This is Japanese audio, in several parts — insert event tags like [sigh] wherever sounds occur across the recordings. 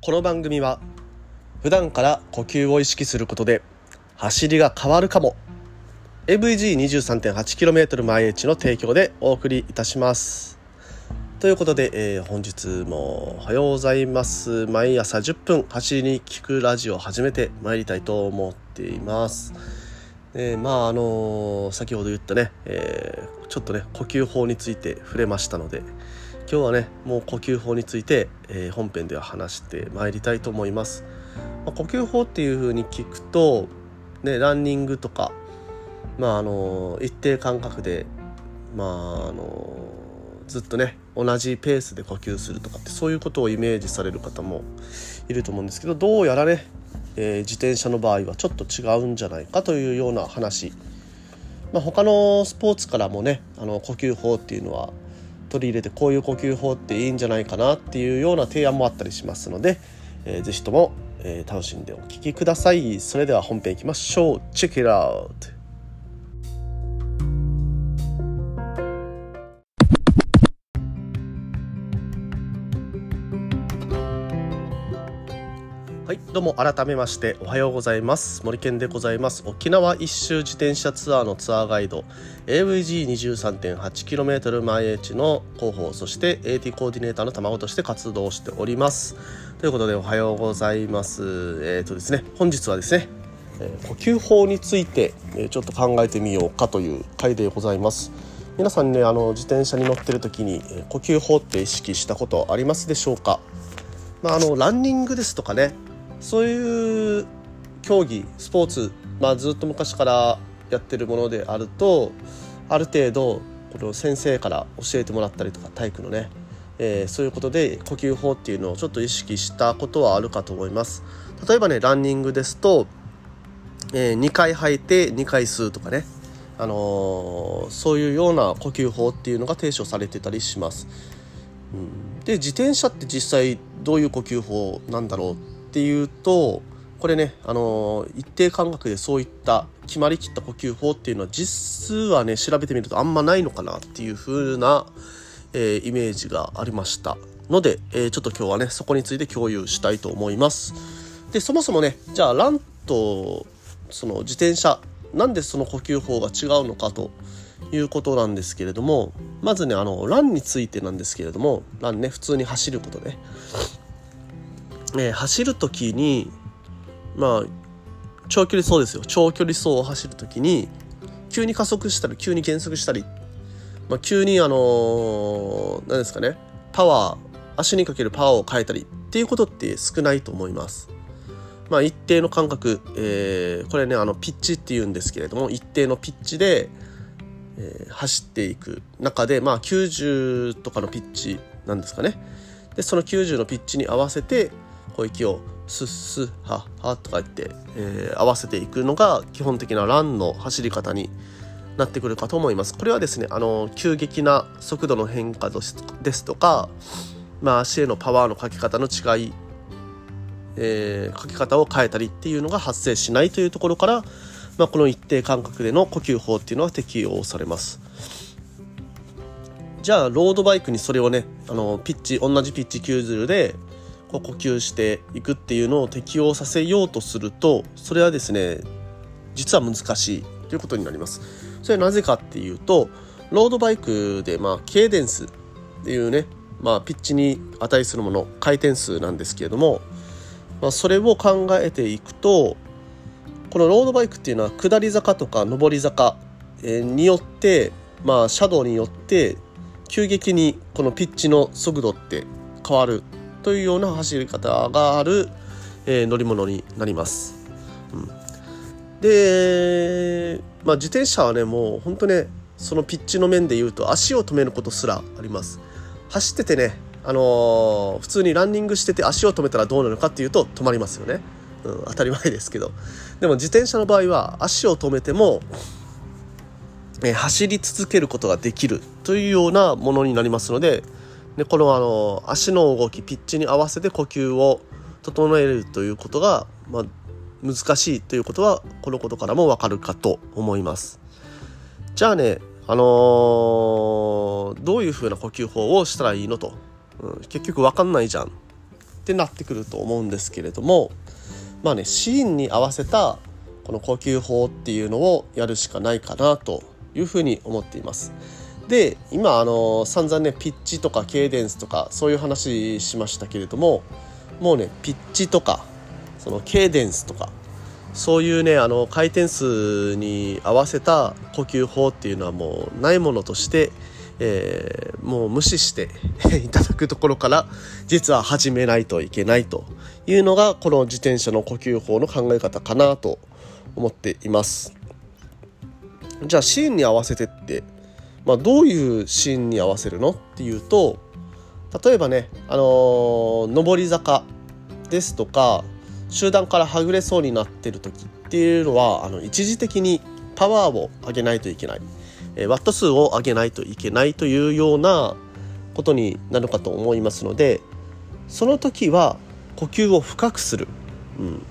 この番組は普段から呼吸を意識することで走りが変わるかも。AVG23.8km 毎日の提供でお送りいたします。ということで、えー、本日もおはようございます。毎朝10分走りに聞くラジオを始めてまいりたいと思っています。えー、まああのー、先ほど言ったね、えー、ちょっとね呼吸法について触れましたので今日はねもう呼吸法について、え本編では話してまいりたいと思います、まあ、呼吸法っていう風に聞くとねランニングとかまああの一定間隔でまああのずっとね同じペースで呼吸するとかってそういうことをイメージされる方もいると思うんですけどどうやらねえー、自転車の場合はちょっと違うんじゃないかというような話、まあ、他のスポーツからもねあの呼吸法っていうのは取り入れてこういう呼吸法っていいんじゃないかなっていうような提案もあったりしますので、えー、ぜひとも、えー、楽しんでお聴きください。それでは本編いきましょう。チェックイラウト。はいどうも改めましておはようございます。森健でございます。沖縄一周自転車ツアーのツアーガイド AVG23.8km 毎日の広報そして AT コーディネーターの卵として活動しております。ということでおはようございます。えっ、ー、とですね本日はですね呼吸法についてちょっと考えてみようかという回でございます。皆さんねあの自転車に乗ってる時に呼吸法って意識したことありますでしょうか？まあ、あのランニングですとかねそういう競技スポーツ、まあ、ずっと昔からやってるものであるとある程度この先生から教えてもらったりとか体育のね、えー、そういうことで呼吸法っていうのをちょっと意識したことはあるかと思います。例えばねランニングですと、えー、2回吐いて2回吸うとかねあのー、そういうような呼吸法っていうのが提唱されてたりします、うん、で自転車って実際どういう呼吸法なんだろうっていうとこれね、あのー、一定間隔でそういった決まりきった呼吸法っていうのは実数はね調べてみるとあんまないのかなっていう風な、えー、イメージがありました。ので、えー、ちょっと今日はねそこについて共有したいと思います。でそもそもねじゃあランとその自転車なんでその呼吸法が違うのかということなんですけれどもまずねあのランについてなんですけれどもランね普通に走ることね。えー、走る時にまあ長距離走ですよ長距離走を走る時に急に加速したり急に減速したり、まあ、急にあのー、何ですかねパワー足にかけるパワーを変えたりっていうことって少ないと思います。まあ、一定の間隔、えー、これねあのピッチっていうんですけれども一定のピッチで、えー、走っていく中で、まあ、90とかのピッチなんですかねでその90のピッチに合わせてこう息をスッスッハッハとか言って、えー、合わせていくのが基本的なランの走り方になってくるかと思います。これはですねあの急激な速度の変化ですとか、まあ、足へのパワーのかけ方の違い、えー、かけ方を変えたりっていうのが発生しないというところから、まあ、この一定間隔での呼吸法っていうのは適用されます。じゃあロードバイクにそれをねあのピッチ同じピッチ90でこう呼吸していくっていうのを適応させようとするとそれはですね実は難しいということになります。それはなぜかっていうとロードバイクでまあケーデンスっていうねまあピッチに値するもの回転数なんですけれども、まあ、それを考えていくとこのロードバイクっていうのは下り坂とか上り坂によってまあシャドウによって急激にこのピッチの速度って変わるというような走り方がある、えー、乗り物になります。うん、で、まあ、自転車はねもう本当ねそのピッチの面で言うと足を止めることすらあります。走っててね、あのー、普通にランニングしてて足を止めたらどうなるかっていうと止まりますよね。うん、当たり前ですけどでも自転車の場合は足を止めても、えー、走り続けることができるというようなものになりますのででこのあの足の動きピッチに合わせて呼吸を整えるということが、まあ、難しいということはこのことからもわかるかと思います。じゃあねあのー、どういうふうな呼吸法をしたらいいのと、うん、結局わかんないじゃんっってなってくると思うんですけれどもまあねシーンに合わせたこの呼吸法っていうのをやるしかないかなというふうに思っています。で今あの散々ねピッチとかケイデンスとかそういう話しましたけれどももうねピッチとかそのケイデンスとかそういうねあの回転数に合わせた呼吸法っていうのはもうないものとして、えー、もう無視して [laughs] いただくところから実は始めないといけないというのがこの自転車の呼吸法の考え方かなと思っています。じゃあシーンに合わせてって、まあ、どういうシーンに合わせるのっていうと例えばね、あのー、上り坂ですとか集団からはぐれそうになってる時っていうのはあの一時的にパワーを上げないといけない、えー、ワット数を上げないといけないというようなことになるかと思いますのでその時は呼吸を深くする、うん、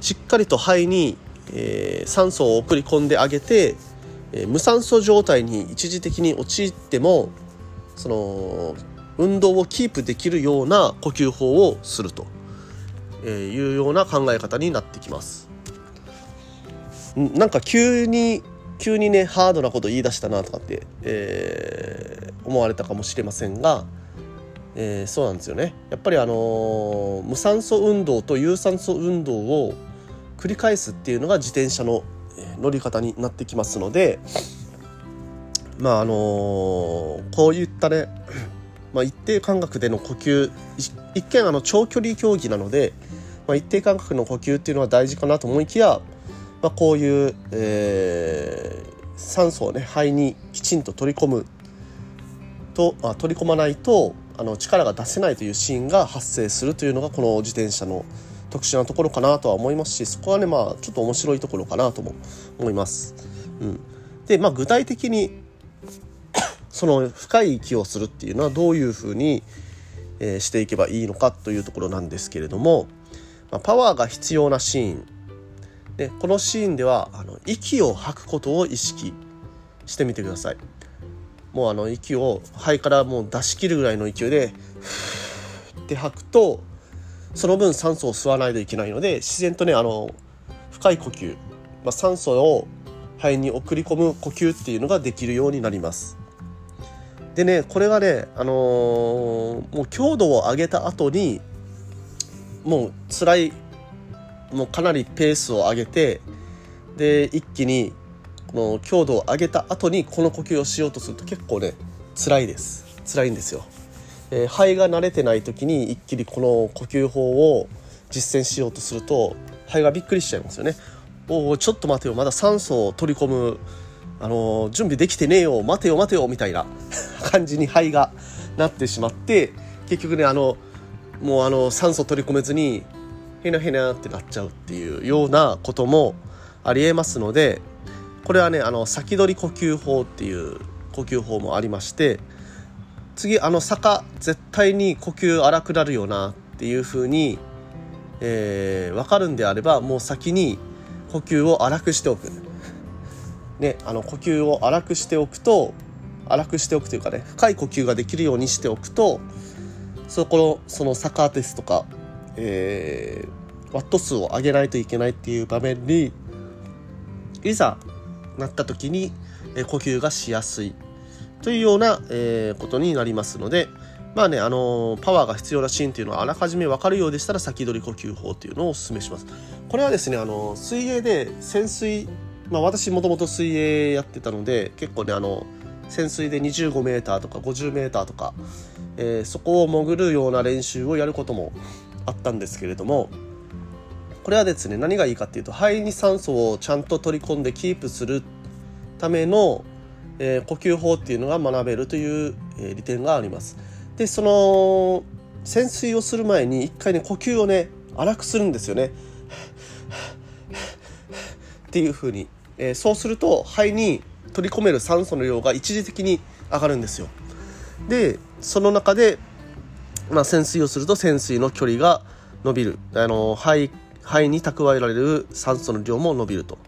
しっかりと肺に、えー、酸素を送り込んであげて、え、無酸素状態に一時的に陥ってもその運動をキープできるような呼吸法をするというような考え方になってきます。なんか急に急にねハードなこと言い出したなとかって、えー、思われたかもしれませんが、えー、そうなんですよねやっぱりあのー、無酸素運動と有酸素運動を繰り返すっていうのが自転車の乗り方になってきますのでまああのこういったね [coughs] まあ、一定間隔での呼吸一見あの長距離競技なので、まあ、一定間隔の呼吸っていうのは大事かなと思いきや、まあ、こういう、えー、酸素をね肺にきちんと取り込むとあ取り込まないとあの力が出せないというシーンが発生するというのがこの自転車の特殊なところかなとは思いますしそこはねまあちょっと面白いところかなとも思います。うん、でまあ具体的に [coughs] その深い息をするっていうのはどういうふうに、え、していけばいいのかというところなんですけれども、まあ、パワーが必要なシーン。でこのシーンではあの息を吐くことを意識してみてください。もうあの息を肺からもう出し切るぐらいの勢いでふって吐くとその分酸素を吸わないといけないので自然とねあの深い呼吸、まあ、酸素を肺に送り込む呼吸っていうのができるようになります。でねこれはねあのー、もう強度を上げた後にもう辛いもうかなりペースを上げてで一気にこの強度を上げた後にこの呼吸をしようとすると結構ね辛いです。辛いんですよ、えー、肺が慣れてない時に一気にこの呼吸法を実践しようとすると肺がびっくりしちゃいますよね。おおちょっと待てよ。まだ酸素を取り込むあの準備できてねえよ。待てよ待てよ。みたいな [laughs] 感じに肺がなってしまって結局ねあのもうあの酸素取り込めずにへなへなってなっちゃうっていうようなこともありえますのでこれはねあの先取り呼吸法っていう呼吸法もありまして次あの坂絶対に呼吸荒くなるよなっていうふうに、えー、分かるんであればもう先に呼吸を荒くしておく。ね、あの呼吸を荒くしておくと荒くしておくというかね深い呼吸ができるようにしておくとそこのその坂ですとか、えー、ワット数を上げないといけないっていう場面にいざなった時に、え呼吸がしやすい。というような、えー、ことになりますのでまあね、あのー、パワーが必要なシーンっていうのはあらかじめ分かるようでしたら先取り呼吸法っていうのをお勧めします。これはですね、あの水泳で潜水まあ、私もともと水泳やってたので結構ねあの潜水で 25m とか 50m とか、えー、そこを潜るような練習をやることもあったんですけれどもこれはですね何がいいかっていうと肺に酸素をちゃんと取り込んでキープするための、えー、呼吸法っていうのが学べるという、えー、利点があります。でその潜水をする前に一回ね呼吸をね荒くするんですよね。っていう風にえー、そうすると肺に取り込める酸素の量が一時的に上がるんですよ。でその中で、まあ、潜水をすると潜水の距離が伸びるあの肺肺に蓄えられる酸素の量も伸びると、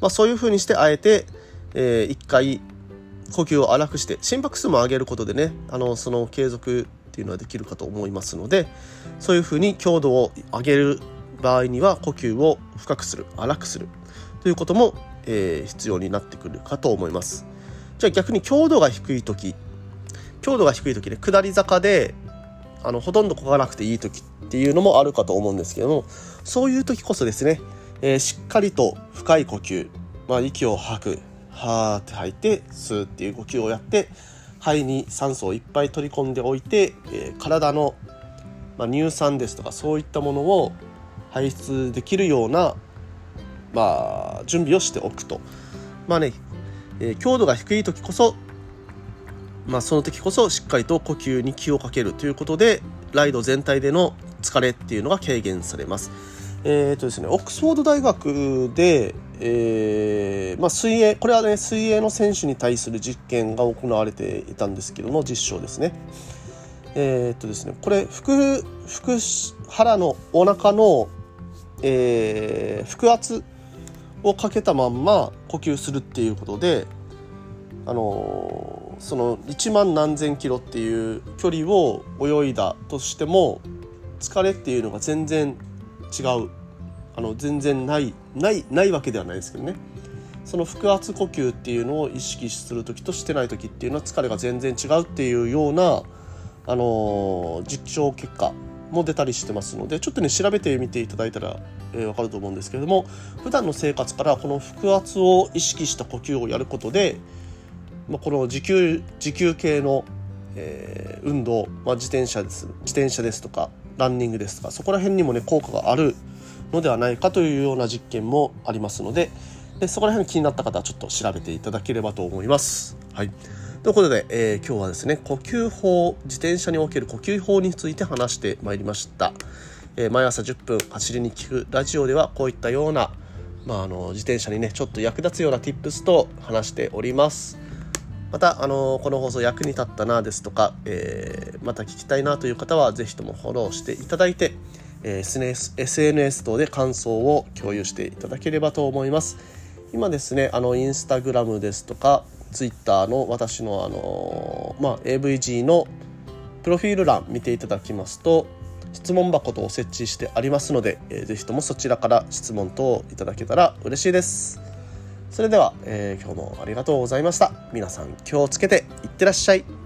まあ、そういうふうにしてあえて、えー、1回呼吸を荒くして心拍数も上げることでねあのその継続っていうのはできるかと思いますのでそういうふうに強度を上げる場合には呼吸を深くする荒くするということも、えー、必要になってくるかと思います。じゃあ逆に強度が低い時強度が低い時で下り坂であのほとんどこがなくていい時っていうのもあるかと思うんですけどもそういう時こそですね、えー、しっかりと深い呼吸、まあ、息を吐くはーって吐いて吸うっていう呼吸をやって肺に酸素をいっぱい取り込んでおいて、えー、体の、まあ、乳酸ですとかそういったものを排出できるような、まあ、準備をしておくと。まあね、えー、強度が低い時こそまあ、その時こそしっかりと呼吸に気をかけるということでライド全体での疲れっていうのが軽減されます。えーとですね、オックスフォード大学で、えーまあ、水泳これはね水泳の選手に対する実験が行われていたんですけども実証ですね。えー、っとですねこれ腹腹腹のお腹の、えー、腹圧をかけたまんま呼吸するっていうことであのーその1万何千キロっていう距離を泳いだとしても疲れっていうのが全然違うあの全然ないないないわけではないですけどね。その腹圧呼吸っていうのを意識する時としてない時っていうのは疲れが全然違うっていうような、あの、実証結果も出たりしてますのでちょっとね調べてみていただいたら、えー、分かると思うんですけれども普段の生活からこの腹圧を意識した呼吸をやることでまあ、この持久持久系の、えー、運動、まあ、自転車です自転車ですとかランニングですとかそこら辺にもね効果があるのではないかというような実験もありますのででそこら辺気になった方はちょっと調べていただければと思います。はい。ということで、えー、今日はですね呼吸法自転車における呼吸法について話してまいりました、えー、毎朝10分走りに聞くラジオではこういったような、まあ、あの自転車にねちょっと役立つような tips と話しております。また、あのこの放送役に立ったなですとか、えー、また聞きたいなという方は、ぜひともフォローしていただいて、SNS, SNS 等で感想を共有していただければと思います。今ですね、あの、インスタグラムですとか、ツイッターの私の、あのまあ、AVG のプロフィール欄見ていただきますと、質問箱等を設置してありますので、えー、ぜひともそちらから質問等をいただけたら嬉しいです。それでは、えー、今日もありがとうございました。皆さん気をつけていってらっしゃい。